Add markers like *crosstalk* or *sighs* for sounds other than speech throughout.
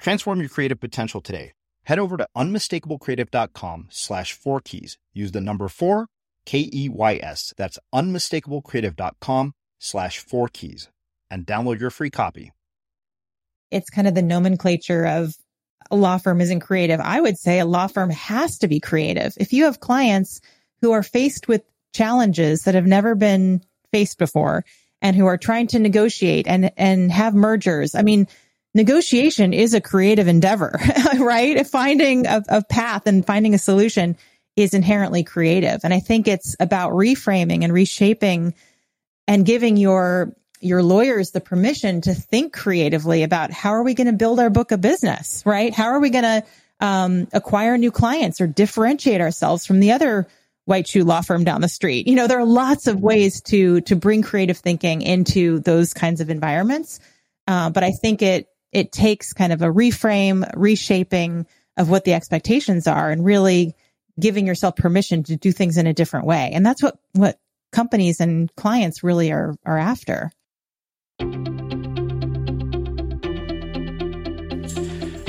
Transform your creative potential today. Head over to unmistakablecreative.com slash four keys. Use the number four, K E Y S. That's unmistakablecreative.com slash four keys and download your free copy. It's kind of the nomenclature of a law firm isn't creative. I would say a law firm has to be creative. If you have clients who are faced with challenges that have never been faced before and who are trying to negotiate and, and have mergers, I mean, negotiation is a creative endeavor, *laughs* right? Finding a, a, path and finding a solution is inherently creative. And I think it's about reframing and reshaping and giving your your lawyers the permission to think creatively about how are we going to build our book of business, right? How are we going to um, acquire new clients or differentiate ourselves from the other white shoe law firm down the street? You know, there are lots of ways to to bring creative thinking into those kinds of environments. Uh, but I think it it takes kind of a reframe, reshaping of what the expectations are and really giving yourself permission to do things in a different way. And that's what, what companies and clients really are, are after.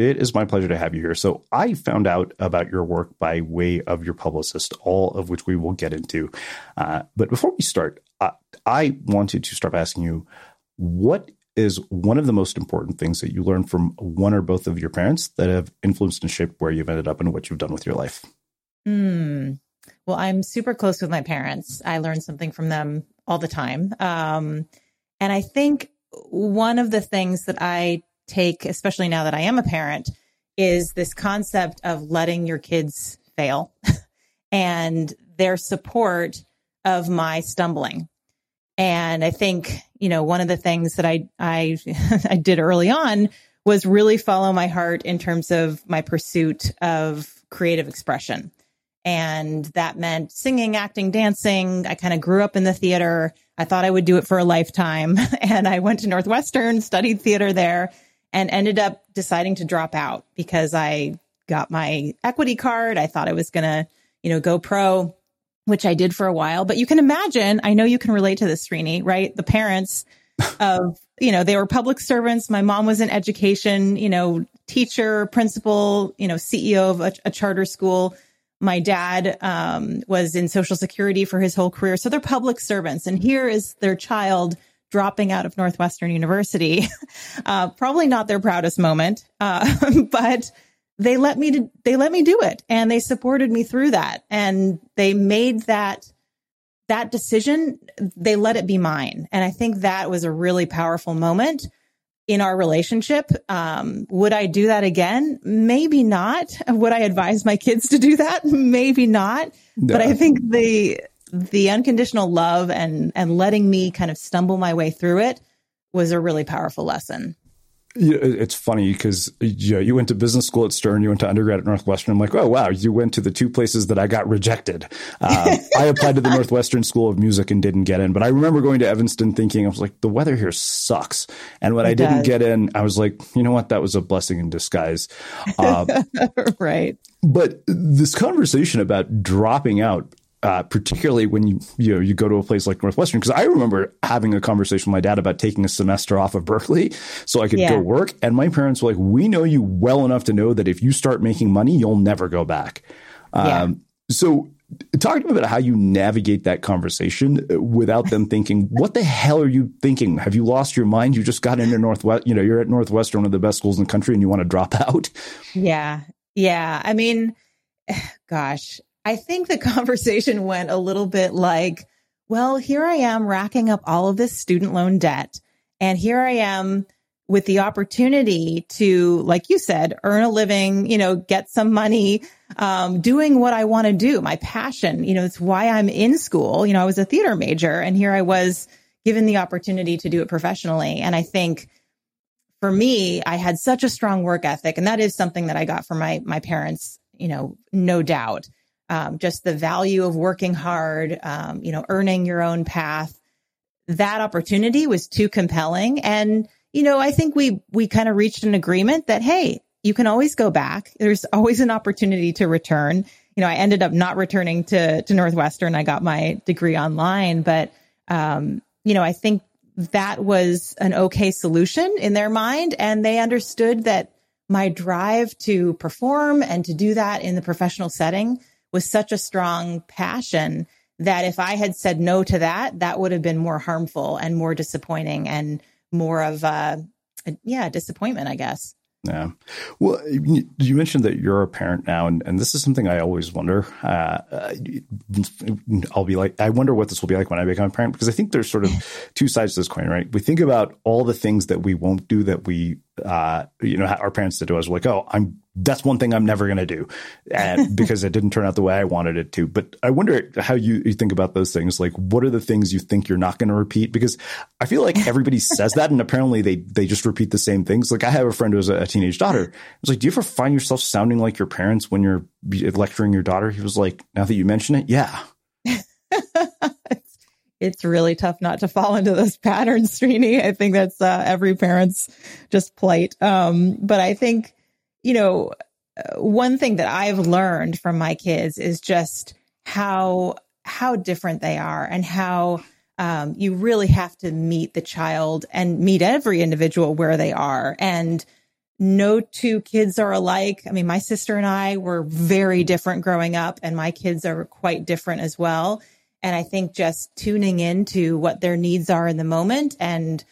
It is my pleasure to have you here. So, I found out about your work by way of your publicist, all of which we will get into. Uh, but before we start, uh, I wanted to start asking you what is one of the most important things that you learned from one or both of your parents that have influenced and shaped where you've ended up and what you've done with your life? Hmm. Well, I'm super close with my parents. I learn something from them all the time. Um, and I think one of the things that I take, especially now that I am a parent, is this concept of letting your kids fail *laughs* and their support of my stumbling. And I think, you know, one of the things that I, I, *laughs* I did early on was really follow my heart in terms of my pursuit of creative expression. And that meant singing, acting, dancing. I kind of grew up in the theater. I thought I would do it for a lifetime. *laughs* And I went to Northwestern, studied theater there, and ended up deciding to drop out because I got my equity card. I thought I was going to, you know, go pro, which I did for a while. But you can imagine, I know you can relate to this, Srini, right? The parents *laughs* of, you know, they were public servants. My mom was in education, you know, teacher, principal, you know, CEO of a, a charter school. My dad um, was in Social Security for his whole career. So they're public servants. And here is their child dropping out of Northwestern University. *laughs* Uh, probably not their proudest moment, uh, *laughs* but they let me to, they let me do it and they supported me through that. And they made that that decision they let it be mine. And i think that was a really powerful moment in our relationship. Um, would i do that again? Maybe not. Would i advise my kids to do that? *laughs* Maybe not. No. but i think the the unconditional love and and letting me kind of stumble my way through it was a really powerful lesson. Yeah, it's funny because you, know, you went to business school at Stern, you went to undergrad at Northwestern. I'm like, oh wow, you went to the two places that I got rejected. Uh, I applied to the Northwestern School of Music and didn't get in, but I remember going to Evanston thinking I was like, the weather here sucks. And when it I didn't does. get in, I was like, you know what, that was a blessing in disguise. Uh, *laughs* right. But this conversation about dropping out uh, particularly when you you know you go to a place like Northwestern. Because I remember having a conversation with my dad about taking a semester off of Berkeley so I could yeah. go work, and my parents were like, "We know you well enough to know that if you start making money, you'll never go back." Yeah. Um, so talk to me about how you navigate that conversation without them thinking, *laughs* "What the hell are you thinking? Have you lost your mind? You just got into Northwest. You know, you're at Northwestern, one of the best schools in the country, and you want to drop out." Yeah, yeah. I mean, *sighs* gosh, I think the *laughs* conversation went a little bit like, "Well, here I am racking up all of this student loan debt, and here I am." With the opportunity to, like you said, earn a living, you know, get some money, um, doing what I want to do, my passion. You know, it's why I'm in school. You know, I was a theater major and here I was given the opportunity to do it professionally. And I think for me, I had such a strong work ethic. And that is something that I got from my, my parents, you know, no doubt. Um, just the value of working hard, um, you know, earning your own path. That opportunity was too compelling. And, you know, I think we, we kind of reached an agreement that, Hey, you can always go back. There's *laughs* always an opportunity to return. You know, I ended up not returning to to Northwestern. I got my degree online, but um, you know, I think that was an okay solution in their mind, and they understood that my drive to perform and to do that in the professional setting was such a strong passion that if I had said no to that, that would have been more harmful and more disappointing and more of a, a yeah disappointment, I guess. Yeah. Well, you mentioned that you're a parent now, and, and this is something I always wonder. Uh, I'll be like, I wonder what this will be like when I become a parent, because I think there's sort of *laughs* two sides to this coin, right? We think about all the things that we won't do that we, uh, you know, our parents did to us. Like, oh, I'm that's one thing I'm never going to do and *laughs* because it didn't turn out the way I wanted it to. But I wonder how you, you think about those things. Like, what are the things you think you're not going to repeat? Because I feel like everybody *laughs* says that, and apparently they they just repeat the same things. Like, I have a friend who has a, a teenage daughter. I was like, "Do you ever find yourself sounding like your parents when you're lecturing your daughter?" He was like, "Now that you mention it, yeah." *laughs* it's, really tough not to *laughs* fall into those patterns, Srini. I think that's uh, every parent's just plight. Um, but I think you know, uh, one thing that I've learned from my kids is just how how different they are and how um, you really have to meet the child and meet every individual where they are and no two kids are alike. I mean, my sister and I were very different growing up, and my kids are quite different as well. And I think just tuning into what their needs are in the moment and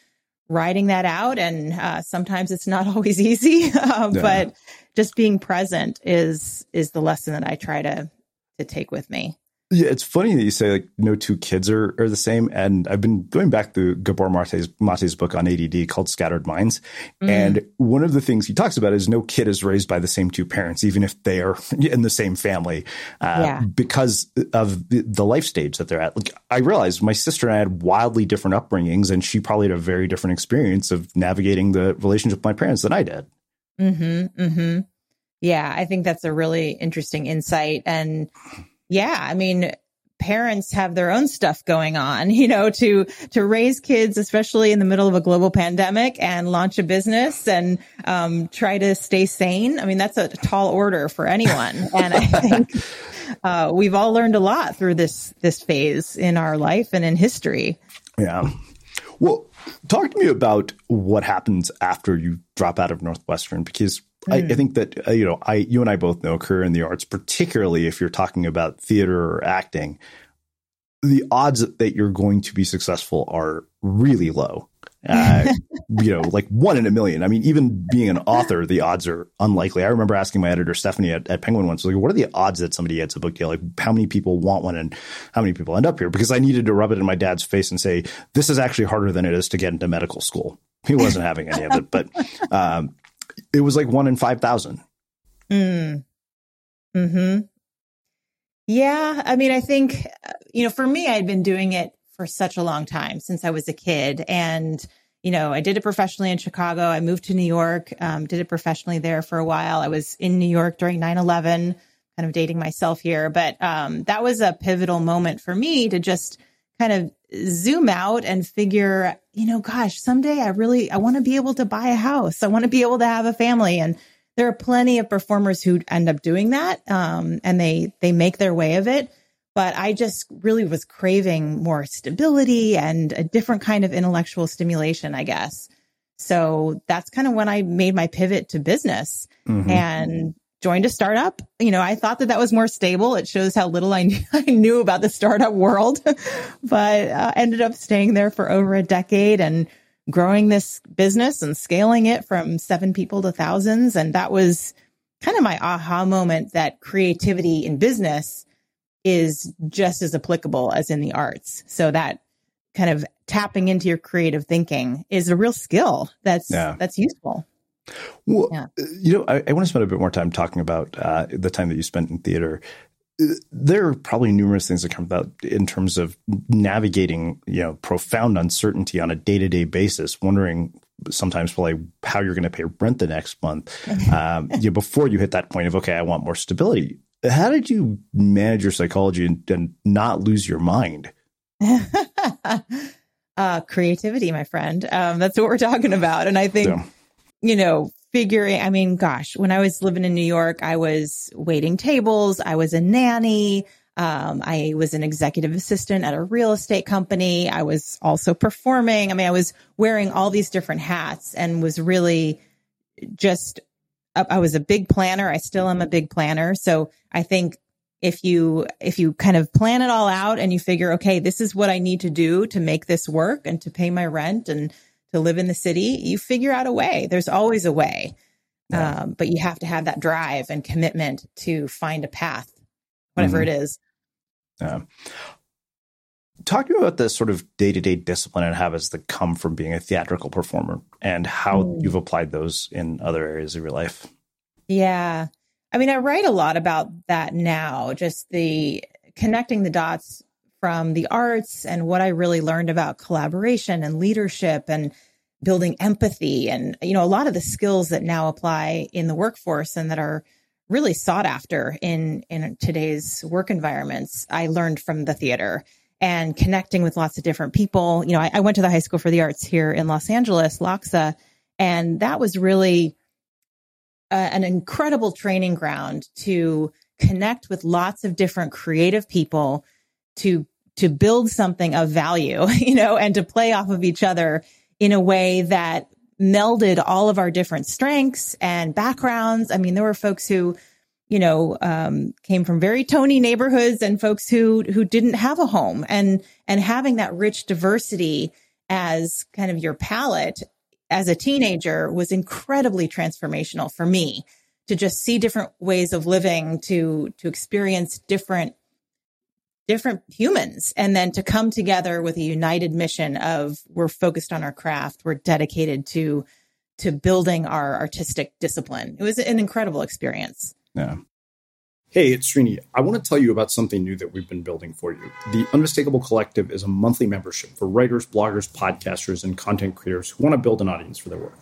writing that out. And uh, sometimes it's not *laughs* always easy, *laughs* uh, yeah. but just being present is is the lesson that I try to to take with me. Yeah, it's funny that you say like no two kids are, are the same. And I've been going back to Gabor Mate's, Mate's book on ADD called Scattered Minds. Mm. And one of the things he talks about is no kid is raised by the same two parents, even if they are *laughs* in the same family, uh, yeah. because of the, the, life stage that they're at. Like I realized my sister and I had wildly different upbringings, and she probably had a very different experience of navigating the relationship with my parents than I did. Mm-hmm. Mm-hmm. Yeah, I think that's a really interesting insight. And yeah, I mean, parents have their own stuff going on, *laughs* you know, to, to raise kids, especially in the middle of a global pandemic and launch a business and, um, try to stay sane. I mean, that's a tall order for anyone. *laughs* And I think, uh, we've all learned a lot through this, this phase in our life and in history. Yeah. Well, talk to me about what happens after you drop out of Northwestern because I, I, hmm. think that uh, you know, I you and I both know career in the arts, particularly if you're talking about theater or acting. The odds that you're going to be successful are really low. Uh, *laughs* you know, like one in a million. I mean, even being an author, the odds are unlikely. I remember asking my editor Stephanie at, at Penguin once, like, what are the odds that somebody gets a book deal? Like, how many people want one, and how many people end up here? Because I needed to rub it in my dad's face and say, this is actually harder than it is to get into medical school. He wasn't having any of it, but um, it was like one in 5,000. Mm. Hmm. Yeah. I mean, I think, you know, for me, I'd been doing it for such a long time since I was a kid. And, you know, I did it professionally in Chicago. I moved to New York, um, did it professionally there for a while. I was in New York during 9 11, kind of dating myself here. But um, that was a pivotal moment for me to just kind of zoom out and figure, you know, gosh, someday I really, I want to be able to buy a house. I want to be able to have a family. And there are plenty of performers who end up doing that. Um, and they, they make their way of it. but I just really was craving more stability and a different kind of intellectual stimulation, I guess. So that's kind of when I made my pivot to business mm-hmm. and joined a startup. You know, I thought that that was more stable. It shows how little I *laughs* knew, I knew about the startup world, *laughs* but uh, ended up staying there for over a decade and growing this business and scaling it from seven people to thousands. And that was kind of my aha moment that creativity in business is just as applicable as in the arts. So that kind of tapping into your creative thinking is a real skill that's yeah. that's useful. Well, yeah. you know, I, I, want to spend a bit more time talking about uh, the time that you spent in theater. There are probably numerous things that come about in terms of navigating, you know, profound uncertainty on a day to day basis, wondering sometimes like how you're going to pay rent the next month *laughs* um, you know, before you hit that point of okay, I want more stability. How did you manage your psychology and, and not lose your mind? *laughs* uh, creativity, my friend. Um, that's what we're talking about. And I think, yeah. You know, figuring, I mean, gosh, when I was living in New York, I was waiting tables. I was a nanny. Um, I was an executive assistant at a real estate company. I was also performing. I mean, I was wearing all these different hats and was really just, I was a big planner. I still am a big planner. So I think if you if you kind of plan it all out and you figure okay this is what i need to do to make this work and to pay my rent and to live in the city you figure out a way there's always a way yeah. um, but you have to have that drive and commitment to find a path whatever mm-hmm. it is yeah talk to me about the sort of day-to-day discipline and habits that come from being a theatrical performer and how mm. you've applied those in other areas of your life yeah I mean, I write a lot about that now, just the connecting the dots from the arts and what I really learned about collaboration and leadership and building empathy and you know a lot of the skills that now apply in the workforce and that are really sought after in in today's work environments I learned from the theater and connecting with lots of different people. You know I, I went to the high school for the arts here in Los Angeles LACHSA and that was really uh, an incredible training ground to connect with lots of different creative people to to build something of value, *laughs* you know, and to play off of each other in a way that melded all of our different strengths and backgrounds. I mean, there were folks who, you know, um, came from very Tony neighborhoods and folks who who didn't have a home, and and having that rich diversity as kind of your palette as a teenager was incredibly transformational for me to just see different ways of living, to to experience different different humans and then to come together with a united mission of we're focused on our craft, we're dedicated to to building our artistic discipline. It was an incredible experience. Yeah. Hey, it's Srini. I want to tell you about something new that we've been building for you. The Unmistakable Collective is a monthly membership for writers, bloggers, podcasters, and content creators who want to build an audience for their work.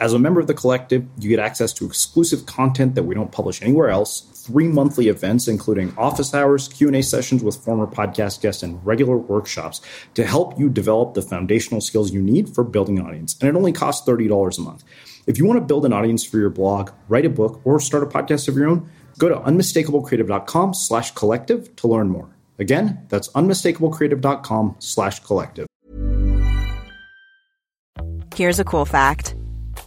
As a member of the collective, you get access to exclusive content that we don't publish anywhere else, three monthly events including office hours, Q&A sessions with former podcast guests and regular workshops to help you develop the foundational skills you need for building an audience. And it only costs $30 a month. If you want to build an audience for your blog, write a book, or start a podcast of your own, Go to unmistakablecreative.com slash collective to learn more. Again, that's unmistakablecreative.com slash collective. Here's a cool fact.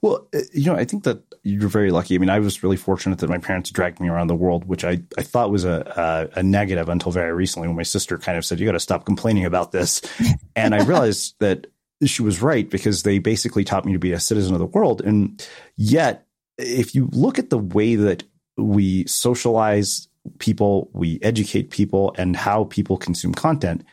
Well, uh, you know, I think that you're very lucky. I mean, I was really fortunate that my parents dragged me around the world, which I, I thought was a, a, a negative until very recently when my sister kind of said, you got to stop complaining about this. *laughs* and I realized that she was right because they basically taught me to be a citizen of the world. And yet, if you look at the way that we socialize people, we educate people, and how people consume content,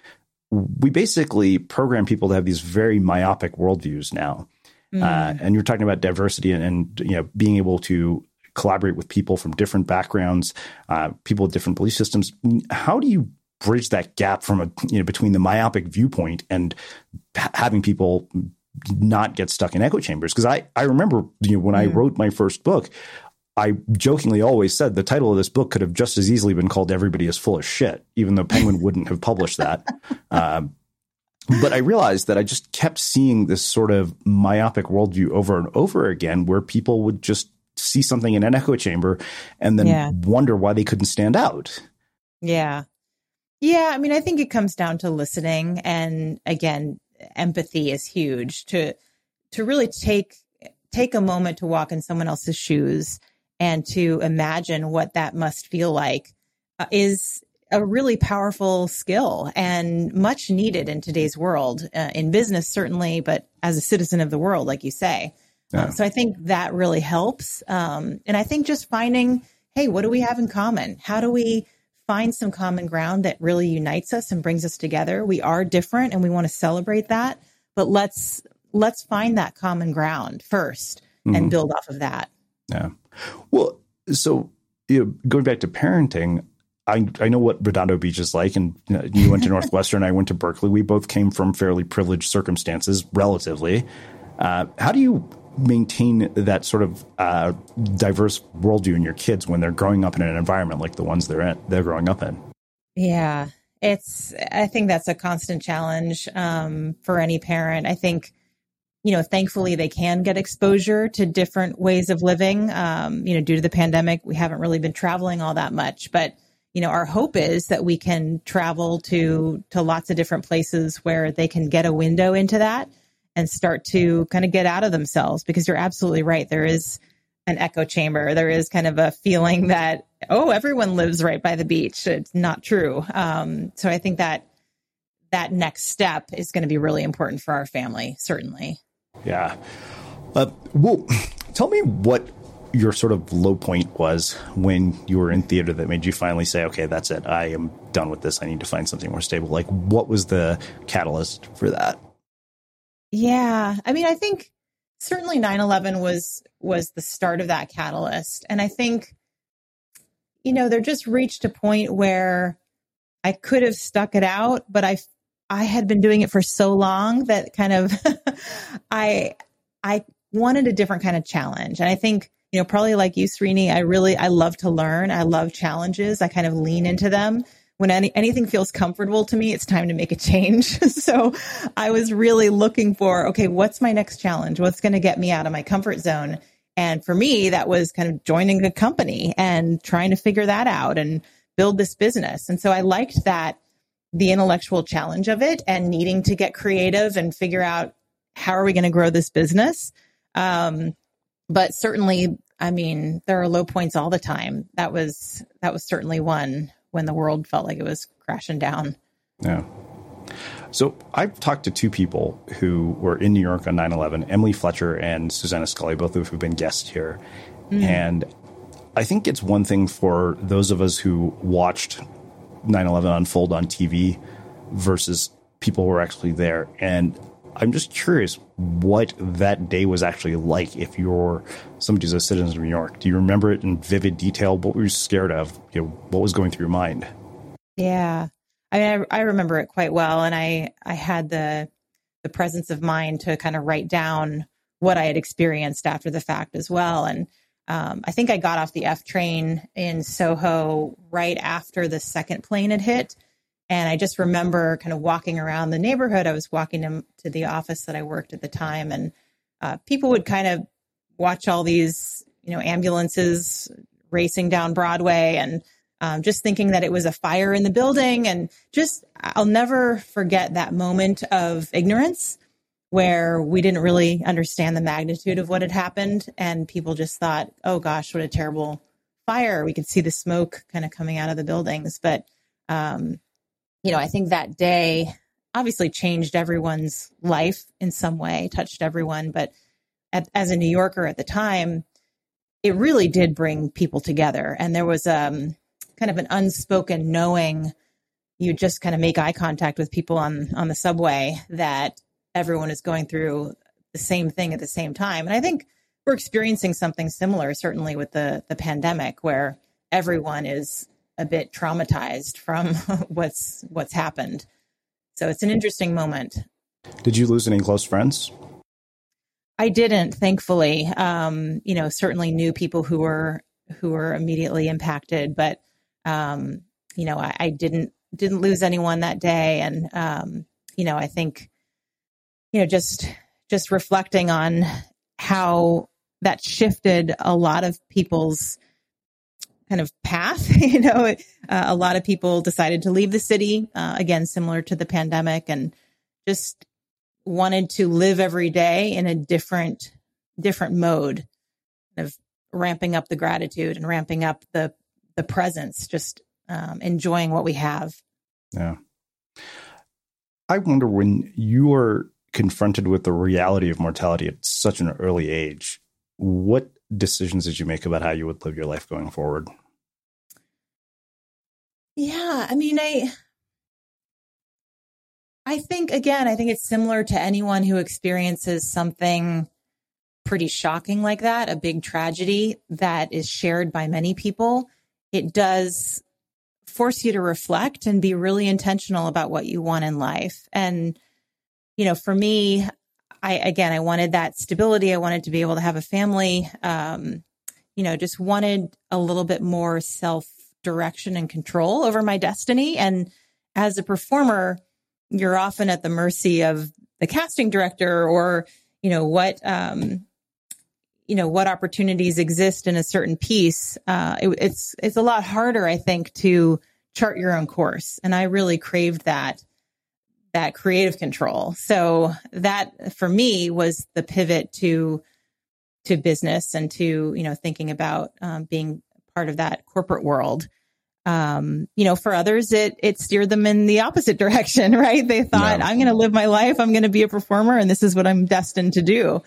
we basically program people to have these very myopic worldviews now. Mm. Uh, and you're talking about diversity and, and, you know being able to collaborate with people from different backgrounds, uh, people with different belief systems. How do you bridge that gap from a you know between the myopic viewpoint and having people not get stuck in echo chambers? Because I I remember you know when mm. I wrote my first book. I jokingly always said the title of this book could have just as easily been called "Everybody is Full of Shit," even though Penguin *laughs* wouldn't have published that. Uh, but I realized that I just kept seeing this sort of myopic worldview over and over again, where people would just see something in an echo chamber and then yeah. wonder why they couldn't stand out. Yeah. Yeah. I mean, I think it comes down to listening. And again, empathy is huge to, to really take, take a moment to walk in someone else's shoes and to imagine what that must feel like uh, is a really powerful skill and much needed in today's world, uh, in business, certainly, but as a citizen of the world, like you say. Yeah. Uh, so I think that really helps. Um, and I think just finding, hey, what do we have in common? How do we find some common ground that really unites us and brings us together? We are different and we want to celebrate that, but let's let's find that common ground 1st mm-hmm. and build off of that. Yeah. Well, so you know, going back to parenting, I, I know what Redondo Beach is like, and you, know, you went to *laughs* Northwestern, I went to Berkeley. We both came from fairly privileged circumstances, relatively. Uh, how do you maintain that sort of uh, diverse worldview in your kids when they're growing up in an environment like the ones they're in, they're growing up in? Yeah, it's. I think that's a constant challenge um, for any parent. I think you know, thankfully they can get exposure to different ways of living. Um, you know, due to the pandemic, we haven't really been traveling all that much, but you know, our hope is that we can travel to to lots of different places where they can get a window into that and start to kind of get out of themselves because you're absolutely right. There is an echo chamber. There is kind of a feeling that, oh, everyone lives right by the beach. It's not true. Um, so I think that that next step is going to be really important for our family, certainly. Yeah. Uh, well, tell me what your sort of low point was when you were in theater that made you finally say, okay, that's it. I am done with this. I need to find something more stable. Like, what was the catalyst for that? Yeah. I mean, I think certainly 9-11 was was the start of that catalyst and i think you know there just reached a point where i could have stuck it out but i i had been doing it for so long that kind of *laughs* i i wanted a different kind of challenge and i think you know probably like you srini i really i love to learn i love challenges i kind of lean into them when any, anything feels comfortable to me, it's time to make a change. *laughs* so I was really looking for, okay, what's my next challenge? What's going to get me out of my comfort zone? And for me, that was kind of joining a company and trying to figure that out and build this business. And so I liked that the intellectual challenge of it and needing to get creative and figure out how are we going to grow this business. Um, but certainly, I mean, there are low points all the time. That was that was certainly one when the world felt like it was crashing down. Yeah. So I've talked to two people who were in New York on 9/11, Emily Fletcher and Susanna Scully, both of who've been guests here. Mm. And I think it's one thing for those of us who watched 9/11 unfold on TV versus people who were actually there. And I'm just curious what that day was actually like. If you're somebody who's a citizen of New York, do you remember it in vivid detail? What were you scared of? You know, what was going through your mind? Yeah, I mean, I, I remember it quite well, and I I had the the presence of mind to kind of write down what I had experienced after the fact as well. And um, I think I got off the F train in Soho right after the second plane had hit. And I just remember kind of walking around the neighborhood. I was walking to, to the office that I worked at the time, and uh, people would kind of watch all these, you know, ambulances racing down Broadway, and um, just thinking that it was a fire in the building. And just, I'll never forget that moment of ignorance where we didn't really understand the magnitude of what had happened, and people just thought, "Oh gosh, what a terrible fire!" We could see the smoke kind of coming out of the buildings, but um, you know, I think that day obviously changed everyone's life in some way, touched everyone. But at, as a New Yorker at the time, it really did bring people together. And there was um, kind of an unspoken knowing you just kind of make eye contact with people on, on the subway that everyone is going through the same thing at the same time. And I think we're experiencing something similar, certainly with the, the pandemic, where everyone is a bit traumatized from *laughs* what's what's happened. So it's an interesting moment. Did you lose any close friends? I didn't, thankfully. Um, you know, certainly knew people who were who were immediately impacted, but um, you know, I, I, didn't didn't lose anyone that day, and um, you know, I think you know just just reflecting on how that shifted a lot of people's kind of path. *laughs* you know, uh, a lot of people decided to leave the city, uh, again, similar to the pandemic, and just wanted to live every day in a different, different mode of ramping up the gratitude and ramping up the the presence, just um, enjoying what we have. Yeah. I wonder when you are confronted with the reality of mortality at such an early age, what decisions did you make about how you would live your life going forward? Yeah, I mean, I I think again, I think it's similar to anyone who experiences something pretty shocking like that, a big tragedy that is shared by many people. It does force you to reflect and be really intentional about what you want in life. And you know, for me, I again, I wanted that stability. I wanted to be able to have a family. Um, you know, just wanted a little bit more self direction and control over my destiny. And as a performer, you're often at the mercy of the casting director or, you know, what, um, you know, what opportunities exist in a certain piece. Uh, it, it's, it's a lot harder, I think, to chart your own course. And I really craved that, that creative control. So that for me was the pivot to to business and to you know thinking about um, being part of that corporate world um, you know, for others, it, it steered them in the opposite *laughs* direction, right? They thought, yeah. I'm going to live my life. I'm going to be a performer and this is what I'm destined to do.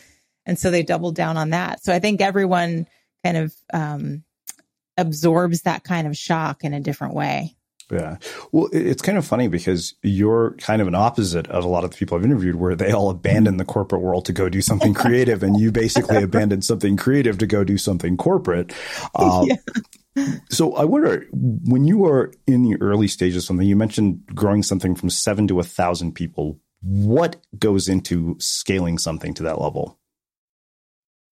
And so they doubled down on that. So I think everyone kind of, um, absorbs that kind of shock in a different way. Yeah. Well, it's kind of funny because you're kind of an opposite of a lot of the people I've interviewed where they all abandon the corporate world to go do something creative and you basically *laughs* abandoned something creative to go do something corporate. Uh, yeah. So I wonder when you were in the early stages of something, you mentioned growing something from seven to a thousand people. What goes into scaling something to that level?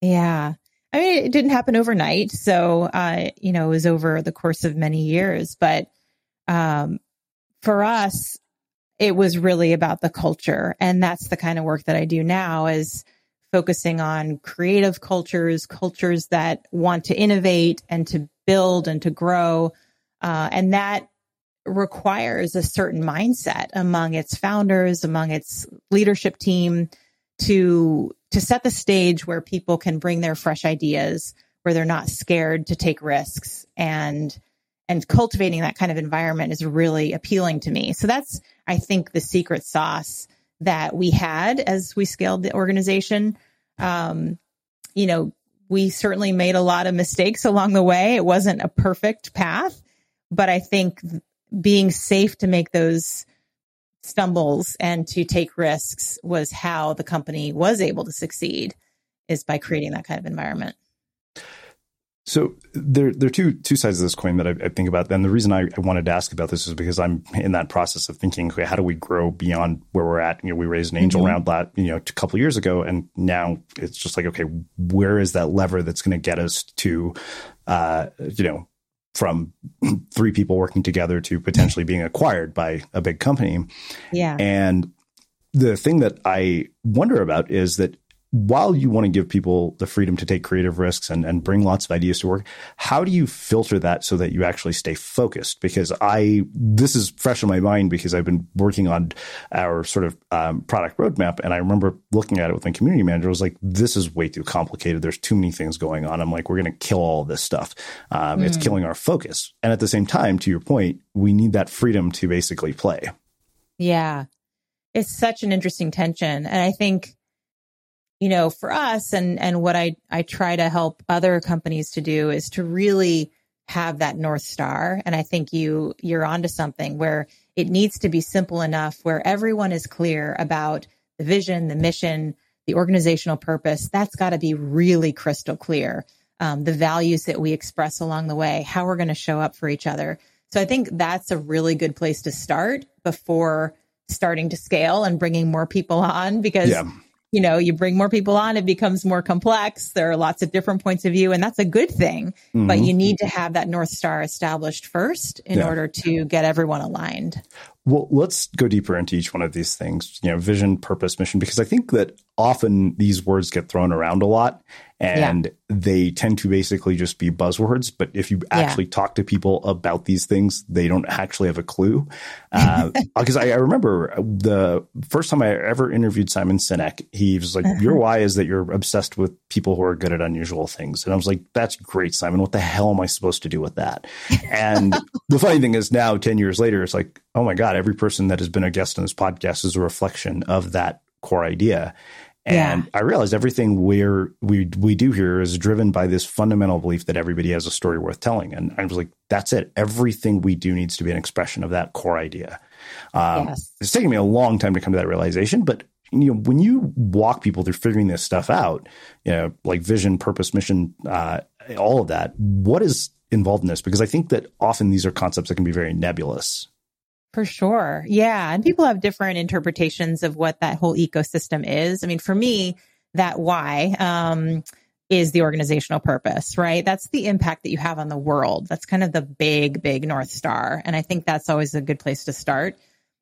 Yeah. I mean, it didn't happen overnight. So, uh, you know, it was over the course of many years. But um, for us, it was really about the culture. And that's the kind of work that I do now is focusing on creative cultures, cultures that want to innovate and to build and to grow. Uh, and that requires a certain mindset among its founders, among its leadership team to, to set the stage where people can bring their fresh ideas, where they're not scared to take risks and, and cultivating that kind of environment is really appealing to me. So that's, I think, the secret sauce that we had as we scaled the organization. Um, you know, we certainly made a lot of mistakes along the way. It wasn't a perfect path, but I think being safe to make those stumbles and to take risks was how the company was able to succeed is by creating that kind of environment. So there, there are two two sides of this coin that I, I think about. And the reason I, I, wanted to ask about this is because I'm in that process of thinking, okay, how do we grow beyond where we're at? You know, we raised an angel mm-hmm. round that you know a couple years ago, and now it's just like, okay, where is that lever that's going to get us to, uh, you know, from *clears throat* three people working together to potentially being acquired by a big company? Yeah, and the thing that I wonder about is that while you want to give people the freedom to take creative risks and, and bring lots of ideas to work, how do you filter that so that you actually stay focused? Because I, this is fresh in my mind because I've been working on our sort of um, product roadmap. And I remember looking at it with my community manager. I was like, this is way too complicated. There's too many things going on. I'm like, we're going to kill all this stuff. Um, mm. It's killing our focus. And at the same time, to your point, we need that freedom to basically play. Yeah. It's such an interesting tension. And I think, you know, for us and, and what I, I try to help other companies to do is to really have that North Star. And I think you, you're onto something where it needs to be simple enough where everyone is clear about the vision, the mission, the organizational purpose. That's got to be really crystal clear. Um, the values that we express along the way, how we're going to show up for each other. So I think that's a really good place to start before starting to scale and bringing more people on because yeah you know, you bring more people on, it becomes more complex. There are lots of different points of view, and that's a good thing. Mm-hmm. But you need to have that North Star established first in yeah. order to get everyone aligned. Well, let's go deeper into each one of these things, you know, vision, purpose, mission, because I think that often these words get thrown around a lot and yeah. they tend to basically just be buzzwords. But if you actually yeah. talk to people about these things, they don't actually have a clue. Because uh, *laughs* I, I, remember the first time I ever interviewed Simon Sinek, he was like, Your why is that you're obsessed with people who are good at unusual things. And I was like, That's great, Simon. What the hell am I supposed to do with that? And the funny thing is now, 10 years later, it's like, Oh my God, every person that has been a guest on this podcast is a reflection of that core idea. And yeah. I realized everything we're, we we do here is driven by this fundamental belief that everybody has a story worth telling. And I was like, that's it. Everything we do needs to be an expression of that core idea. Um, yes. It's taken me a long time to come to that realization, but you know, when you walk people through figuring this stuff out, you know, like vision, purpose, mission, uh, all of that, what is involved in this? Because I think that often these are concepts that can be very nebulous. For sure. Yeah. And people have different interpretations of what that whole ecosystem is. I mean, for me, that why, um, is the organizational purpose, right? That's the impact that you have on the world. That's kind of the big, big North Star. And I think that's always a good place to start.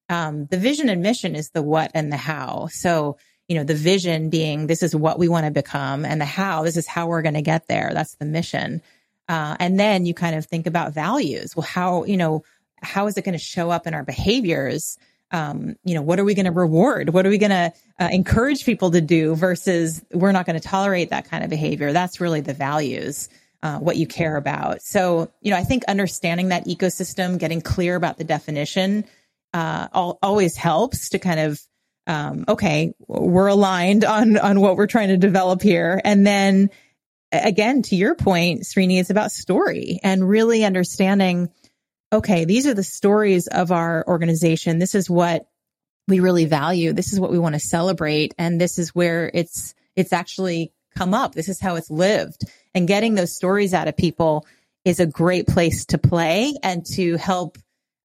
Um, the vision and mission is the what and the how. So, you know, the vision being this is what we want to become and the how, this is how we're going to get there. That's the mission. Uh, and then you kind of think about values. Well, how, you know, how is it going to show up in our behaviors um, you know, what are we going to reward? What are we going to uh, encourage people to do versus we're not going to tolerate that kind of behavior? That's really the values, uh, what you care about. So, you know, I think understanding that ecosystem, getting clear about the definition, uh, all, always helps to kind of, um, okay, we're aligned on, on what we're trying to develop here. And then again, to your point, Srini, it's about story and really understanding okay, these are the stories of our organization. This is what we really value. This is what we want to celebrate. And this is where it's, it's actually come up. This is how it's lived and getting those stories out of people is a great place to play and to help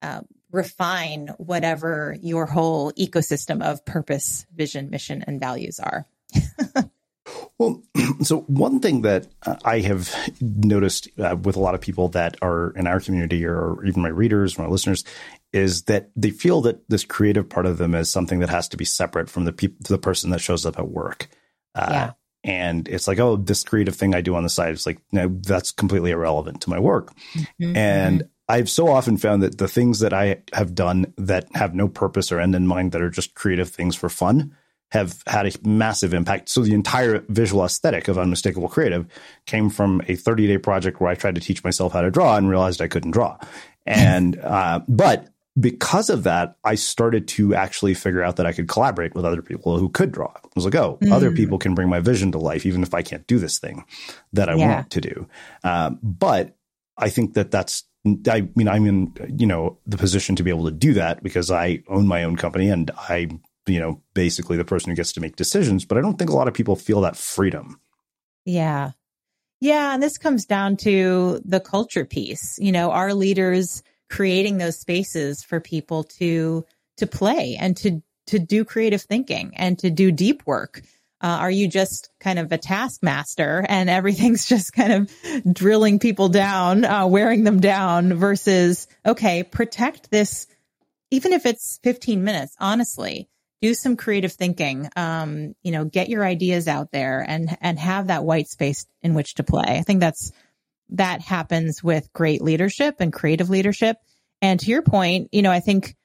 uh, refine whatever your whole ecosystem of purpose, vision, mission, and values are. *laughs* Well, *clears throat* so one thing that uh, I have noticed uh, with a lot of people that are in our community or even my readers, my listeners, is that they feel that this creative part of them is something that has to be separate from the people, the person that shows up at work. Uh, yeah. And it's like, oh, this creative thing I do on the side, is like, no, that's completely irrelevant to my work. Mm-hmm. And mm-hmm. I've so often found that the things that I have done that have no purpose or end in mind that are just creative things for fun have had a massive impact. So the entire visual aesthetic of Unmistakable Creative came from a 30 day project where I tried to teach myself how to draw and realized I couldn't draw. And, *laughs* uh, but because of that, I started to actually figure out that I could collaborate with other people who could draw. I was like, oh, mm. other people can bring my vision to life, even if I can't do this thing that I yeah. want to do. Um, but I think that that's I mean, I'm in, you know, the position to be able to do that because I own my own company and I you know, basically the person who gets to make decisions. But I don't think a lot of people feel that freedom. Yeah. Yeah. And this comes down to the culture piece. You know, our leaders creating those spaces for people to, to play and to, to do creative thinking and to do deep work. Uh, are you just kind of a taskmaster and everything's *laughs* just kind of drilling people down, uh, wearing them down versus, okay, protect this, even if it's 15 minutes, honestly, do some creative thinking. Um, you know, get your ideas out there and and have that white space in which to play. I think that's that happens with great leadership and creative leadership. And to your point, you know, I think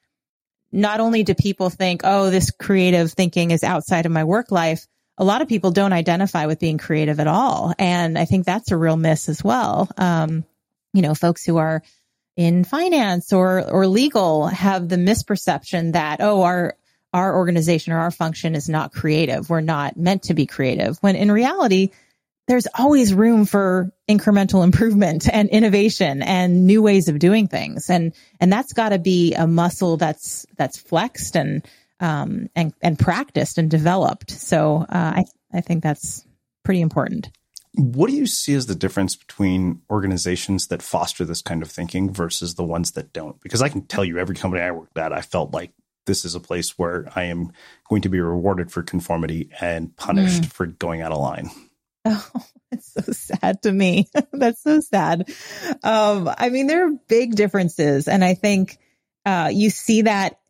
not only do people think, oh, this creative thinking is outside of my work life, a lot of people don't identify with being creative at all. And I think that's a real miss as well. Um, you know, folks who are in finance or or legal have the misperception that oh our our organization or our function is not creative. We're not meant to be creative. When in reality, there's always room for incremental *laughs* improvement and innovation and new ways of doing things. And, and that's got to be a muscle that's, that's flexed and, um, and, and practiced and developed. So, uh, I, I think that's pretty important. What do you see as the difference between organizations that foster this kind of thinking versus the ones that don't? Because I can tell you, every company I worked at, I felt like this is a place where I am going to be rewarded for conformity and punished mm. for going out of line. *laughs* Oh, it's so sad to me. *laughs* That's so sad. Um, I mean, there are big differences. And I think uh, you see that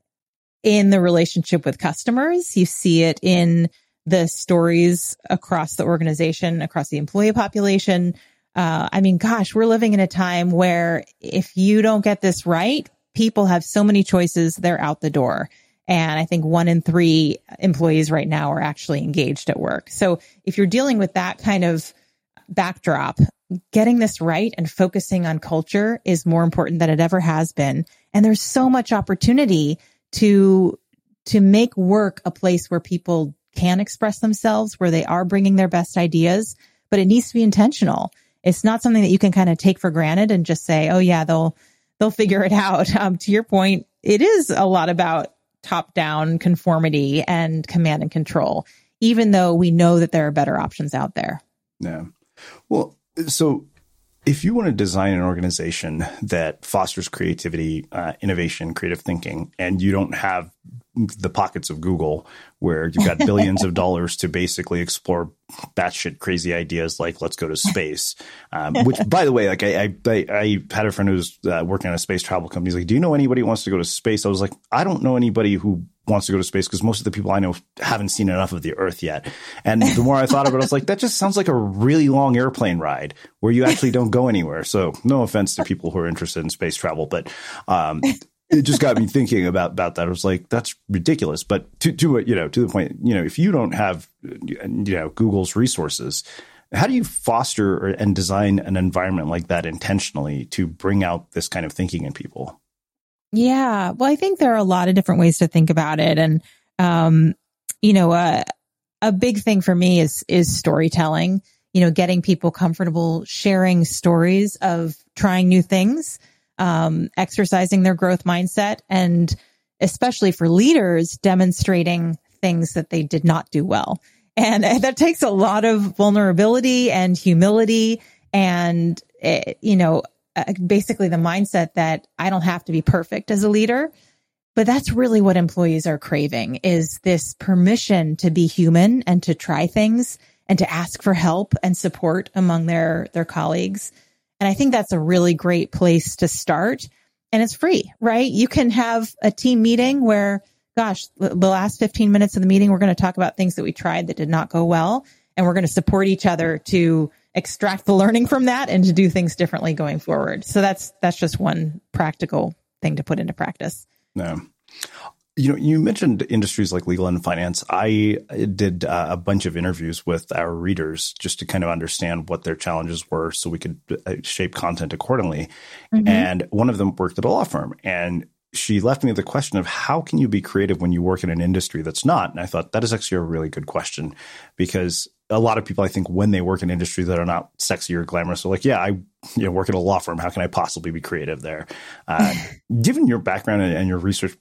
in the relationship with customers. You see it in the stories across the organization, across the employee population. Uh, I mean, gosh, we're living in a time where if you don't get this right, people have so many choices, they're out the door. And I think one in three employees right now are actually engaged at work. So if you're dealing with that kind of backdrop, getting this right and focusing on culture is more important than it ever has been. And there's so much opportunity to, to make work a place where people can express themselves, where they are bringing their best ideas, but it needs to be intentional. It's not something that you can kind of take for granted and just say, oh yeah, they'll, they'll figure it out. *laughs* Um, to your point, it is a lot about top down conformity and command and control, even though we know that there are better options out there. Yeah. Well, so if you want to design an organization that fosters creativity, uh, innovation, creative thinking, and you don't have the pockets of Google where you've got billions of *laughs* dollars to basically explore batshit crazy ideas like let's go to *laughs* space. Um, which, by the way, like I, I, I had a friend who was uh, working on a space travel company. He's like, "Do you know anybody who wants to go to space?" I was like, "I don't know anybody who wants to go to space because most of the people I know haven't seen enough of the Earth yet." And the more I thought about it, I was like, "That just sounds like a really long airplane ride where you actually don't go anywhere." So, no offense to people who are interested in space travel, but um, it just got me thinking about about that. I was like, that's ridiculous. But to to you know to the point, you know, if you don't have you know Google's resources, how do you foster and design an environment like that intentionally to bring out this kind of thinking in people? Yeah, well, I think there are a lot of different ways to think about it, and um, you know, uh, a big thing for me is is storytelling. You know, getting people comfortable sharing stories of trying new things um, exercising their growth mindset and especially for leaders demonstrating things that they did not do well. And *laughs* that takes a lot of vulnerability and humility and, eh, you know, uh, basically the mindset that I don't have to be perfect as a leader. But that's really what employees are craving is this permission to be human and to try things and to ask for help and support among their, their colleagues. And I think that's a really great place to start. And it's free, right? You can have a team meeting where, gosh, the last 15 minutes of the meeting, we're going to talk about things that we tried that did not go well. And we're going to support each other to extract the learning from that and to do things differently going forward. So that's, that's just one practical thing to put into practice. No. You know, you mentioned industries like legal and finance. I did uh, a bunch of interviews with our readers just to kind of understand what their challenges were so we could uh, shape content accordingly. Mm-hmm. And one of them worked at a law firm. And she left me the question of how can you be creative when you work in an industry that's not? And I thought that is actually a really good question because a lot of people, I think, when they work in industries that are not sexy or glamorous, are like, yeah, I you know work at a law firm. How can I possibly be creative there? Uh, *laughs* given your background and, and, your research,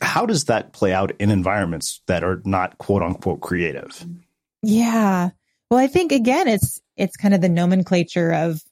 how does that play out in environments that are not quote unquote creative? Yeah. Well, I think again, it's it's kind of the nomenclature of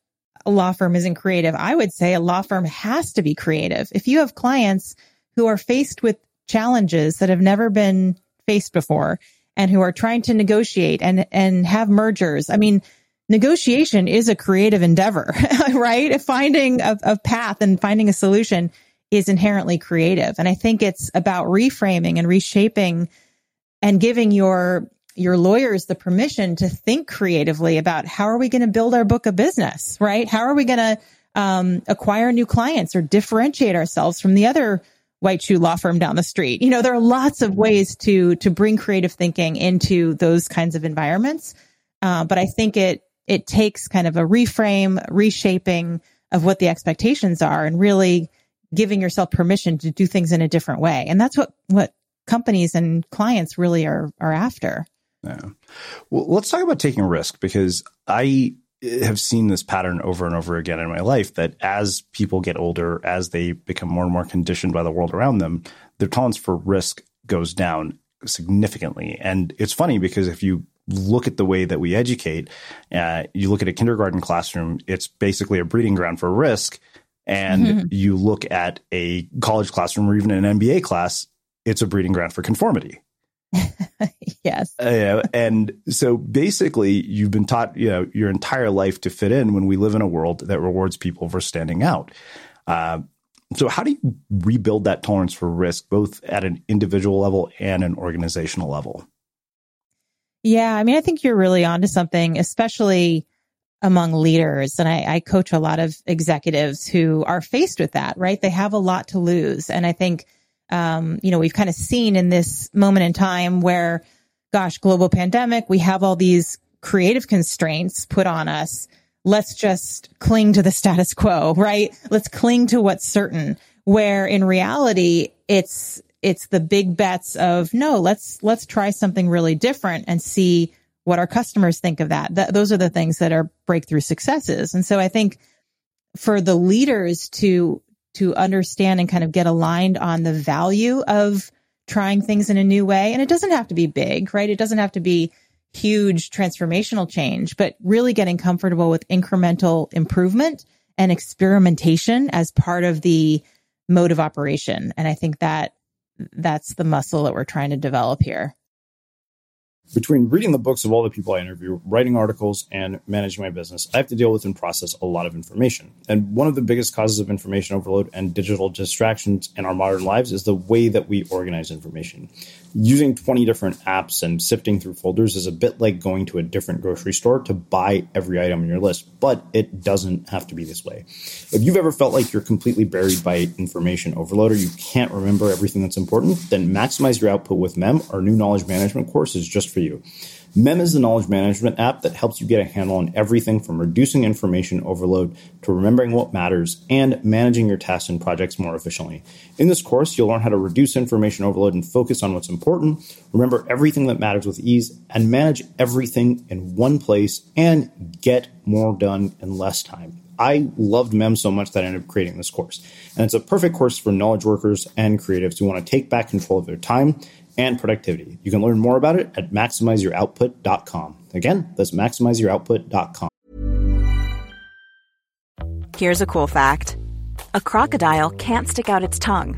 a law firm isn't creative. I would say a law firm has to be creative. If you have clients who are faced with challenges that have never been faced before and who are trying to negotiate and, and have mergers. I mean, negotiation is a creative endeavor, *laughs* right? Finding a, a path and finding a solution is inherently creative. And I think it's about reframing and reshaping and giving your your lawyers the permission to think creatively about how are we going to build our book of business, right? How are we going to um, acquire new clients or differentiate ourselves from the other white shoe law firm down the street. You know, there are lots of ways to to bring creative thinking into those kinds of environments. Uh, but I think it it takes kind of a reframe, reshaping of what the expectations are, and really giving yourself permission to do things in a different way. And that's what what companies and clients really are are after. Yeah. Well, let's talk about taking a risk because I have seen this pattern over and over again in my life that as people get older, as they become more and more conditioned by the world around them, their tolerance for risk goes down significantly. And it's funny because if you look at the way that we educate, uh, you look at a kindergarten classroom, it's basically a breeding ground for risk. And mm-hmm. you look at a college classroom or even an MBA class, it's a breeding ground for conformity. *laughs* yes. Uh, and so basically, you've been taught, you know, your entire life to fit in when we live in a world that rewards people for standing out. Uh, so, how do you rebuild that tolerance for risk, both at an individual level and an organizational level? Yeah, I mean, I think you're really onto something, especially among leaders. And I, I coach a lot of executives who are faced with that, right? They have a lot to lose. And I think um, you know, we've kind of seen in this moment in time where, gosh, global pandemic, we have all these creative constraints put on us. Let's just cling to the status quo, right? Let's cling to what's certain. Where in reality, it's, it's the big bets of no, let's, let's try something really different and see what our customers think of that. Th- those are the things that are breakthrough successes. And so I think for the leaders to to understand and kind of get aligned on the value of trying things in a new way. And it doesn't have to be big, right? It doesn't have to be huge transformational change, but really getting comfortable with incremental improvement and experimentation as part of the mode of operation. And I think that that's the muscle that we're trying to develop here. Between reading the books of all the people I interview, writing articles, and managing my business, I have to deal with and process a lot of information. And one of the biggest causes of information overload and digital distractions in our modern lives is the way that we organize information. Using 20 different apps and sifting through folders is a bit like going to a different grocery store to buy every item on your list, but it doesn't have to be this way. If you've ever felt like you're completely buried by information overload or you can't remember everything that's important, then maximize your output with MEM, our new knowledge management course, is just for you. MEM is the knowledge management app that helps you get a handle on everything from reducing information overload to remembering what matters and managing your tasks and projects more efficiently. In this course, you'll learn how to reduce information overload and focus on what's important, remember everything that matters with ease, and manage everything in one place and get more done in less time. I loved MEM so much that I ended up creating this course. And it's a perfect course for knowledge workers and creatives who want to take back control of their time and productivity. You can learn more about it at maximizeyouroutput.com. Again, that's maximizeyouroutput.com. Here's a cool fact a crocodile can't stick out its tongue.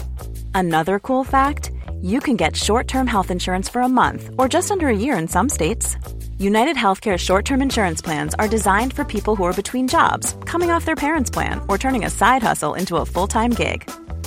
Another cool fact you can get short term health insurance for a month or just under a year in some states. United Healthcare short term insurance plans are designed for people who are between jobs, coming off their parents' plan, or turning a side hustle into a full time gig.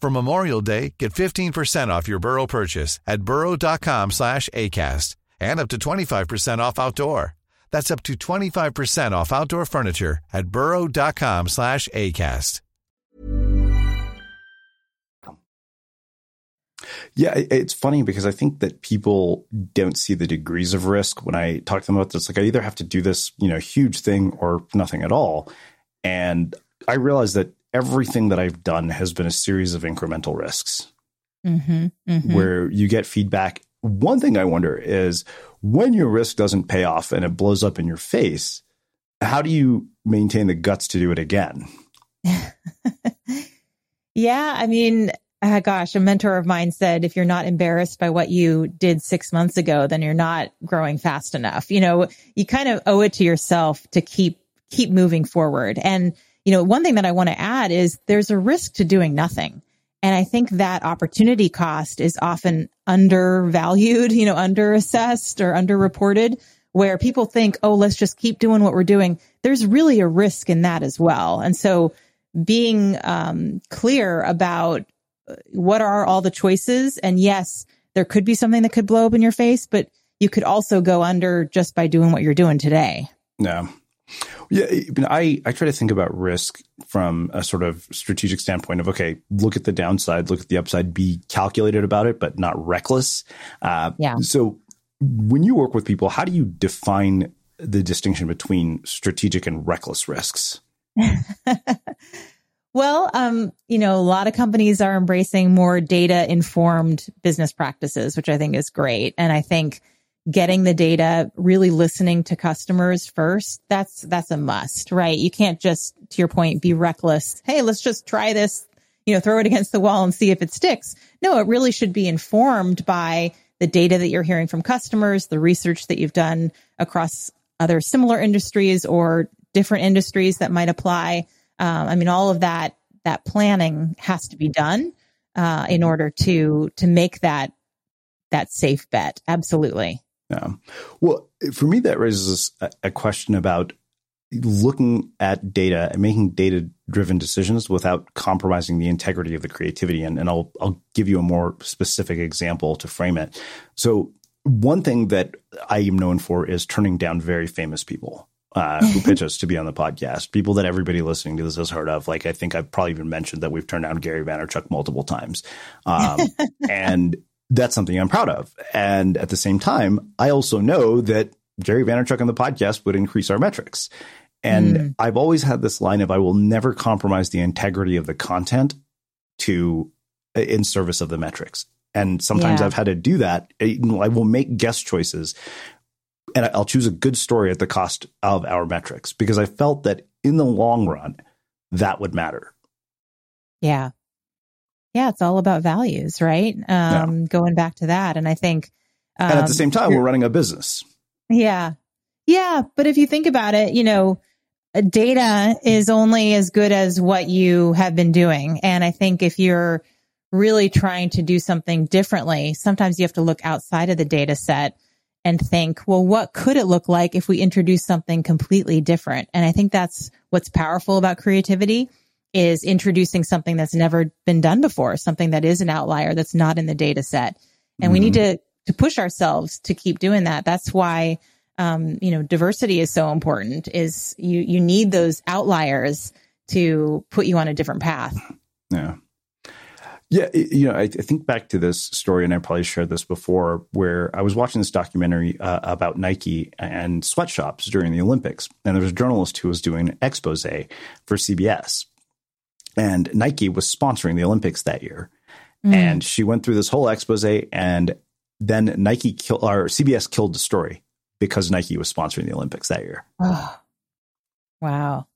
For Memorial Day, get 15% off your Burrow purchase at burrow.com slash ACAST and up to 25% off outdoor. That's up to 25% off outdoor furniture at burrow.com slash ACAST. Yeah, it's funny because I think that people don't see the degrees of risk when I talk to them about this. Like I either have to do this, you know, huge thing or nothing at all. And I realize that everything that I've done has been a series of incremental risks mm-hmm, mm-hmm. where you get feedback. One thing I wonder is when your risk doesn't pay off and it blows up in your face, how do you maintain the guts to do it again? *laughs* yeah, I mean, uh, gosh, a mentor of mine said, if you're not embarrassed by what you did six months ago, then you're not growing fast enough. You know, you kind of owe it to yourself to keep, keep moving forward. And, you know, one thing that I want to add is there's a risk to doing nothing. And I think that opportunity cost is often undervalued, *laughs* you know, underassessed or underreported where people think, oh, let's just keep doing what we're doing. There's really a risk in that as well. And so being um, clear about uh, what are all the choices. And yes, there could be something that could blow up in your face, but you could also go under just by doing what you're doing today. Yeah. Yeah, I, I try to think about risk from a sort of strategic standpoint of okay, look at the downside, look at the upside, be calculated about it, but not reckless. Uh, yeah. So when you work with people, how do you define the distinction between strategic and reckless risks? *laughs* well, um, you know, a lot of companies are embracing more data informed business practices, which I think is great. And I think getting the data, really listening to customers first, that's, that's a must, right? You can't just, to your point, be reckless. Hey, let's just try this, you know, throw it against the wall and see if it sticks. No, it really should be informed by the data that you're hearing from customers, the research that you've done across other similar industries or different industries that might apply. Um, I mean, all of that, that planning has to be done, uh, in order to, to make that, that safe bet. Absolutely. Yeah. Well, for me, that raises a, a question about looking at data and making data driven decisions without compromising the integrity of the creativity. And, and I'll, I'll give you a more specific example to frame it. So one thing that I am known for is turning down very famous people. Uh, who *laughs* pitch us to be on the podcast? People that everybody listening to this has heard of. Like I think I've probably even mentioned that we've turned down Gary Vaynerchuk multiple times, um, *laughs* and that's something I'm proud of. And at the same time, I also know that Gary Vaynerchuk on the podcast would increase our metrics. And mm. I've always had this line of I will never compromise the integrity of the content to in service of the metrics. And sometimes yeah. I've had to do that. I will make guest choices and I'll choose a good story at the cost of our metrics because I felt that in the long run, that would matter. Yeah. Yeah. It's all about values, right? Um, yeah. Going back to that. And I think. Um, and at the um, same time, we're running a business. Yeah. Yeah. But if you think about it, you know, data is only as good as what you have been doing. And I think if you're really trying to do something differently, sometimes you have to look outside of the data set and think, well, what could it look like if we introduce something completely different? And I think that's what's powerful about creativity is introducing something that's never been done before, something that is an outlier that's not in the data set. And mm-hmm. we need mm-hmm. to, to push ourselves to keep doing that. That's why um, you know, diversity is so important is you, you need those outliers to put you on a different path. Yeah. Yeah, you know, I, I, think back to this story, and I probably shared this before, where I was watching this documentary uh, about Nike and sweatshops during the Olympics, and there was a journalist who was doing an expose for CBS, and Nike was sponsoring the Olympics that year, mm. and she went through this whole expose, and then Nike or CBS killed the story because Nike was sponsoring the Olympics that year. Oh, *sighs* wow.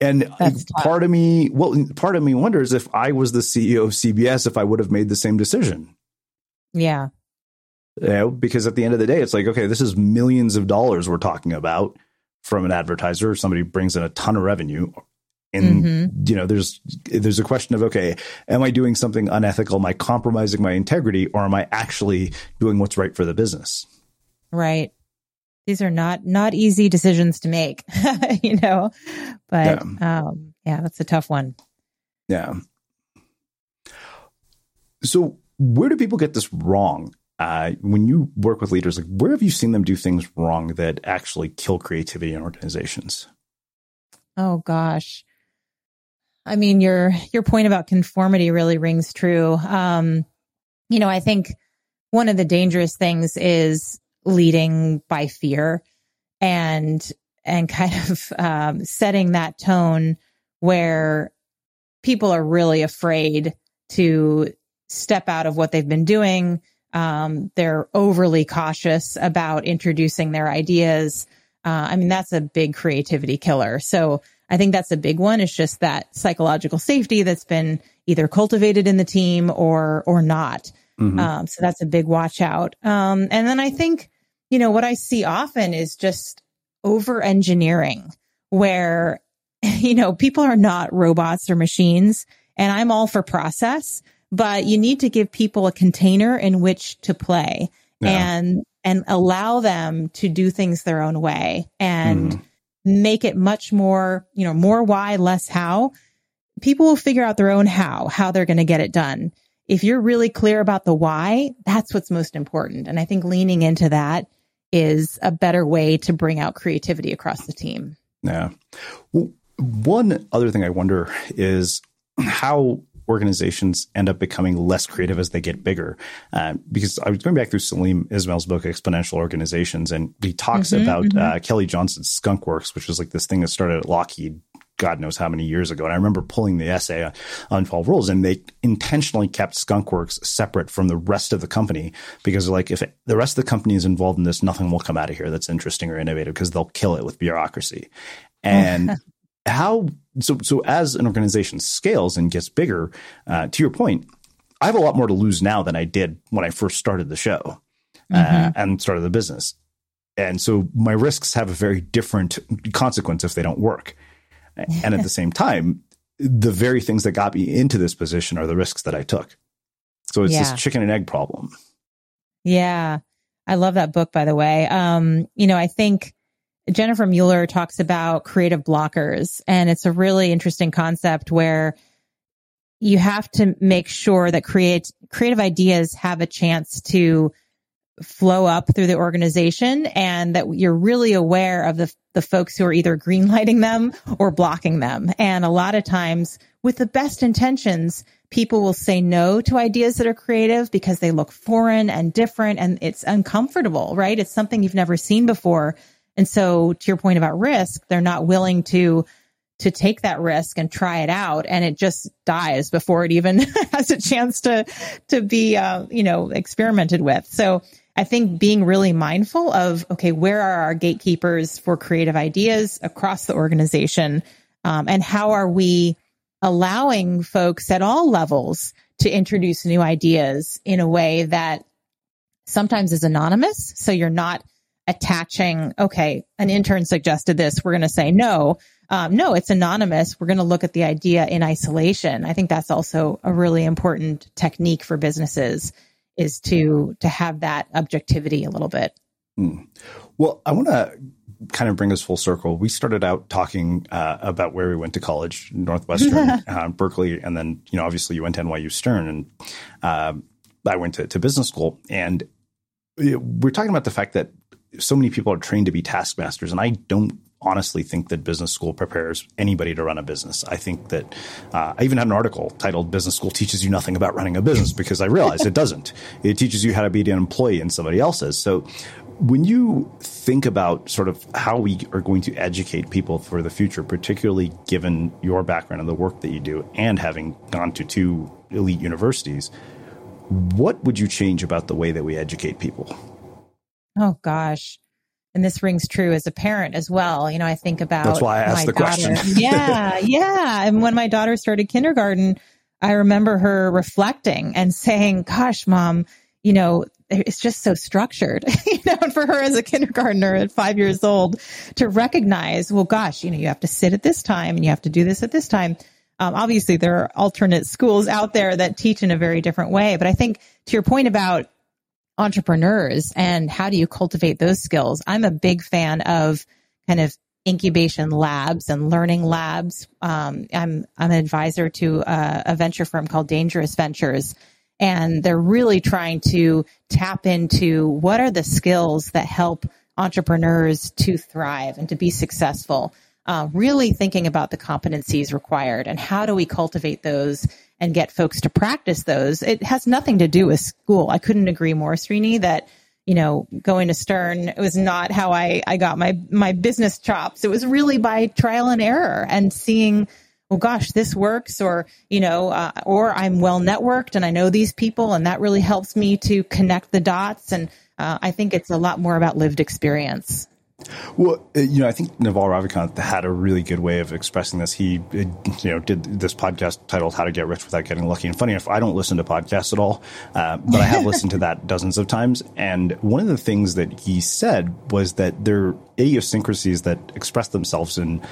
And That's part tough. of me, well, part of me wonders if I was the CEO of CBS, if I would have made the same decision. Yeah. You know, because at the end of the day, it's like, okay, this is millions of dollars we're talking about from an advertiser. Somebody brings in a ton of revenue. And mm-hmm. you know, there's there's a question of okay, am I doing something unethical? Am I compromising my integrity, or am I actually doing what's right for the business? Right. These are not not easy decisions to make, *laughs* you know. But yeah. um yeah, that's a tough one. Yeah. So where do people get this wrong? Uh, when you work with leaders, like where have you seen them do things wrong that actually kill creativity in organizations? Oh gosh. I mean, your your point about conformity really rings true. Um, you know, I think one of the dangerous things is leading by fear and and *laughs* kind of um, setting that tone where people are really afraid to step out of what they've been doing. Um, they're overly cautious about introducing their ideas. Uh, I mean, that's a big creativity killer. So I think that's a big one. It's just that psychological safety that's been either cultivated in the team or or not. Mm-hmm. Um, so that's a big watch out. Um, and then I think, you know, what I see often is just over engineering where, *laughs* you know, people are not robots or machines and I'm all for process, but you need to give people a container in which to play yeah. and, and allow them to do things their own way and mm. Make it much more, you know, more why, less how. People will figure out their own how, how they're going to get it done. If you're really clear about the why, that's what's most important. And I think leaning into that is a better way to bring out creativity across the team. Yeah. Well, one other thing I wonder is how organizations end up becoming less creative as they get bigger. Uh, because I was going back through Salim Ismail's book, Exponential Organizations, and he talks mm-hmm, about mm-hmm. Uh, Kelly Johnson's Skunk Works, which was like this thing that started at Lockheed God knows how many years ago. And I remember pulling the essay on 12 rules and they intentionally kept Skunkworks separate from the rest of the company because like if it, the rest of the company is involved in this, nothing will come out of here that's interesting or innovative because they'll kill it with bureaucracy. And *laughs* how, so, so as an organization scales and gets bigger, uh, to your point, I have a lot more to lose now than I did when I first started the show uh, mm-hmm. uh, and started the business. And so my risks have a very different consequence if they don't work. And at the *laughs* same time, the very things that got me into this position are the risks that I took. So it's yeah. this chicken and egg problem. Yeah. I love that book, by the way. Um, you know, I think Jennifer Mueller talks about creative blockers, and it's a really interesting concept where you have to make sure that create creative ideas have a chance to flow up through the organization and that you're really aware of the, the folks who are either greenlighting them or blocking them. And a lot of times with the best intentions, people will say no to ideas that are creative because they look foreign and different and it's uncomfortable, right? It's something you've never seen before. And so to your point about risk, they're not willing to to take that risk and try it out and it just dies before it even *laughs* has a chance to to be uh, you know experimented with so I think being really mindful of, okay, where are our gatekeepers for creative ideas across the organization? Um, and how are we allowing folks at all levels to introduce new ideas in a way that sometimes is anonymous. So you're not attaching, okay, an intern suggested this. We're going to say no. Um, no, it's anonymous. We're going to look at the idea in isolation. I think that's also a really important technique for businesses is to to have that objectivity a little bit. Mm. Well, I want to kind of bring us full circle. We started out talking uh, about where we went to college, Northwestern, *laughs* uh, Berkeley, and then you know obviously you went to NYU Stern, and uh, I went to, to business school, and we're talking about the fact that so many people are trained to be taskmasters, and I don't honestly think that business school prepares anybody to run a business. I think that uh, I even had an article titled "Business School Teaches You Nothing About Running a Business" because I realized it doesn't. It teaches you how to be an employee in somebody else's. So when you think about sort of how we are going to educate people for the future, particularly given your background and the work that you do, and having gone to two elite universities, what would you change about the way that we educate people? Oh gosh and this rings true as a parent as well. You know, I think about that's why I asked the daughter. question. *laughs* yeah, yeah. And when my daughter started kindergarten, I remember her reflecting and saying, "Gosh, mom, you know, it's just so structured." *laughs* you know, and for her as a kindergartner at five years old to recognize, well, gosh, you know, you have to sit at this time and you have to do this at this time. Um, obviously, there are alternate schools out there that teach in a very different way, but I think to your point about entrepreneurs and how do you cultivate those skills? I'm a big fan of kind of incubation labs and learning labs. Um, I'm I'm an advisor to a, a venture firm called Dangerous Ventures, and they're really trying to tap into what are the skills that help entrepreneurs to thrive and to be successful. Uh, really thinking about the competencies required and how do we cultivate those and get folks to practice those. It has nothing to do with school. I couldn't agree more, Srini, that you know, going to Stern was not how I, I got my, my business chops. It was really by trial and error and seeing, well, gosh, this works or, you know, uh, or I'm well networked and I know these people and that really helps me to connect the dots. And uh, I think it's a lot more about lived experience. Well, uh, you know, I think Naval Ravikant had a really good way of expressing this. He, uh, you know, did this podcast titled "How to Get Rich Without Getting Lucky." And funny enough, I don't listen to podcasts at all, uh, but I have *laughs* listened to that dozens of times. And one of the things that he said was that there are idiosyncrasies that express themselves in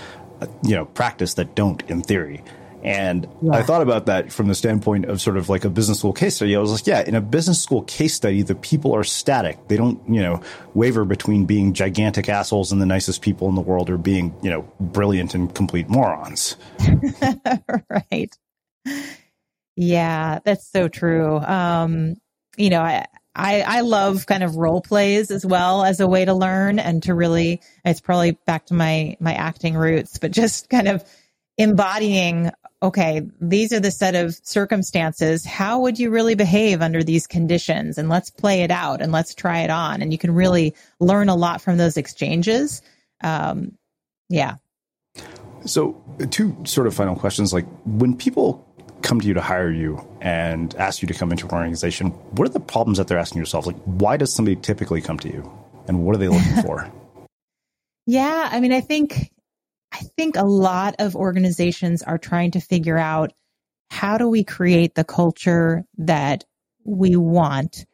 you know, practice that don't in theory. And yeah. I thought about that from the standpoint of sort of like a business school case study. I was like, yeah, in a business school case study, the people are static. They don't, you know, waver between being gigantic assholes and the nicest people in the world or being, you know, brilliant and complete morons. *laughs* right. Yeah, that's so true. Um, you know, I, I, I love kind of role plays as well as a way to learn and to really, it's probably back to my, my acting roots, but just kind of embodying okay, these are the set of circumstances. How would you really behave under these conditions? And let's play it out and let's try it on. And you can really learn a lot from those exchanges. Um, yeah. So, two sort of final questions. Like, when people come to you to hire you and ask you to come into an organization, what are the problems that they're asking yourself? Like, why does somebody typically come to you? And what are they looking *laughs* for? yeah. I mean, I think I think a lot of organizations are trying to figure out how do we create the culture that we want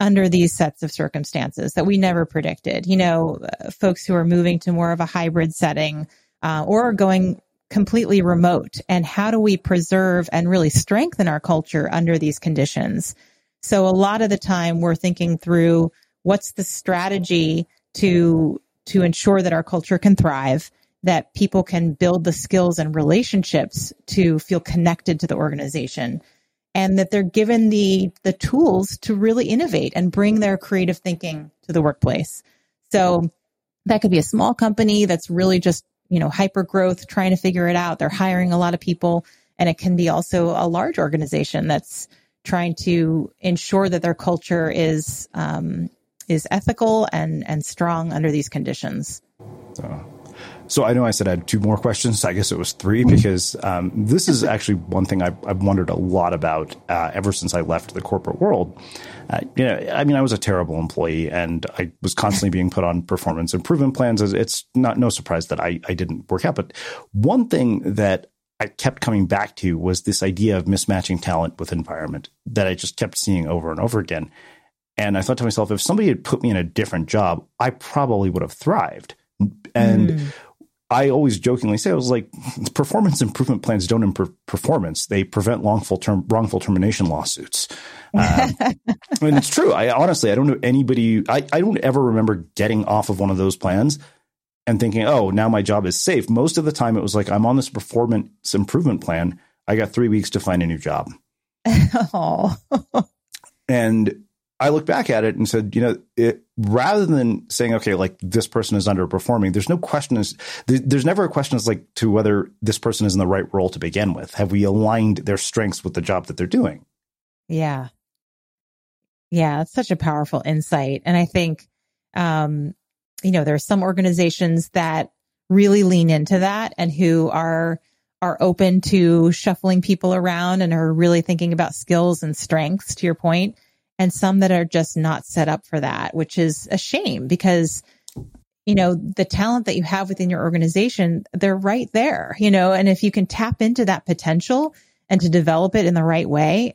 under these sets of circumstances that we never predicted. You know, uh, folks who are moving to more of a hybrid setting uh, or going completely remote, and how do we preserve and really strengthen our culture under these conditions? So, a lot of the time, we're thinking through what's the strategy to to ensure that our culture can thrive that people can build the skills and relationships to feel connected to the organization and that they're given the the tools to really innovate and bring their creative thinking to the workplace. So that could be a small company that's really just, you know, hyper growth, trying to figure it out. They're hiring a lot of people. And it can be also a large organization that's trying to ensure that their culture is um, is ethical and and strong under these conditions. So I know I said I had two more questions. I guess it was three because um, this is actually one thing I've, I've wondered a lot about uh, ever since I left the corporate world. Uh, you know, I mean, I was a terrible employee and I was constantly being put on performance improvement plans. It's not no surprise that I, I didn't work out. But one thing that I kept coming back to was this idea of mismatching talent with environment that I just kept seeing over and over again. And I thought to myself, if somebody had put me in a different job, I probably would have thrived. And mm. I always jokingly say, I was like, performance improvement plans don't improve performance. They prevent wrongful term, wrongful termination lawsuits. Uh, *laughs* and it's true. I honestly, I don't know anybody, I, I don't ever remember getting off of one of those plans and thinking, oh, now my job is safe. Most of the time it was like, I'm on this performance improvement plan. I got three weeks to find a new job. *laughs* oh. and I look back at it and said, you know, it, rather than saying, okay, like this person is underperforming, there's no question is there's never a question as like to whether this person is in the right role to begin with. Have we aligned their strengths with the job that they're doing? Yeah. Yeah, it's such a powerful insight. And I think, um, you know, there are some organizations that really lean into that and who are, are open to shuffling people around and are really thinking about skills and strengths to your point and some that are just not set up for that, which is a shame because you know, the talent that you have within your organization, they're right there, you know, and if you can tap into that potential and to develop it in the right way,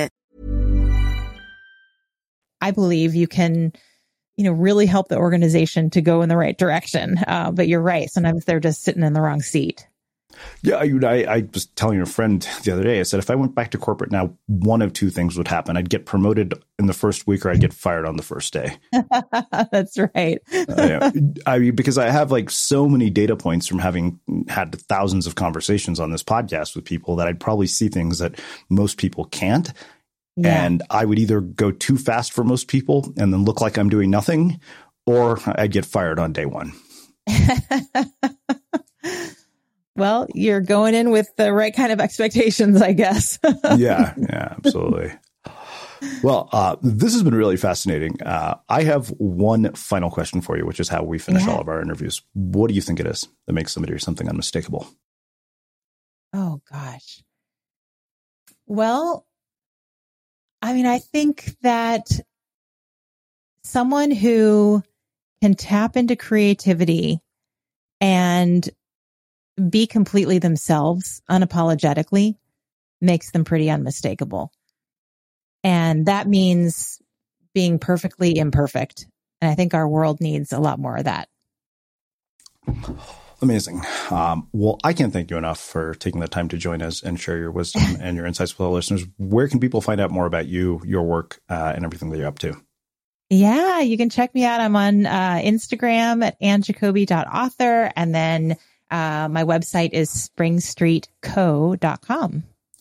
I believe you can, you know, really help the organization to go in the right direction. Uh, but you're right. Sometimes they're just sitting in the wrong seat. Yeah, I, I, was telling a friend the other day. I said if I went back to corporate now, one of two things would happen: I'd get promoted in the first week, or I'd get fired on the first day. *laughs* That's right. uh, I because I have like so many data points from having had thousands of conversations on this podcast with people that I'd probably see things that most people can't. Yeah. And I would either go too fast for most people and then look like I'm doing nothing, or I'd get fired on day one. *laughs* well, you're going in with the right kind of expectations, I guess. *laughs* yeah, yeah, absolutely. Well, uh, this has been really fascinating. Uh, I have one final question for you, which is how we finish yeah. all of our interviews. What do you think it is that makes somebody or something unmistakable? Oh, gosh. Well, I mean, I think that someone who can tap into creativity and be completely themselves unapologetically makes them pretty unmistakable. And that means being perfectly imperfect. And I think our world needs a lot more of that. Amazing. Um, well, I can't thank you enough for taking the time to join us and share your wisdom *laughs* and your insights with our listeners. Where can people find out more about you, your work, uh, and everything that you're up to? Yeah, you can check me out. I'm on uh, Instagram at annejacoby.author and then uh, my website is springstreetco.com.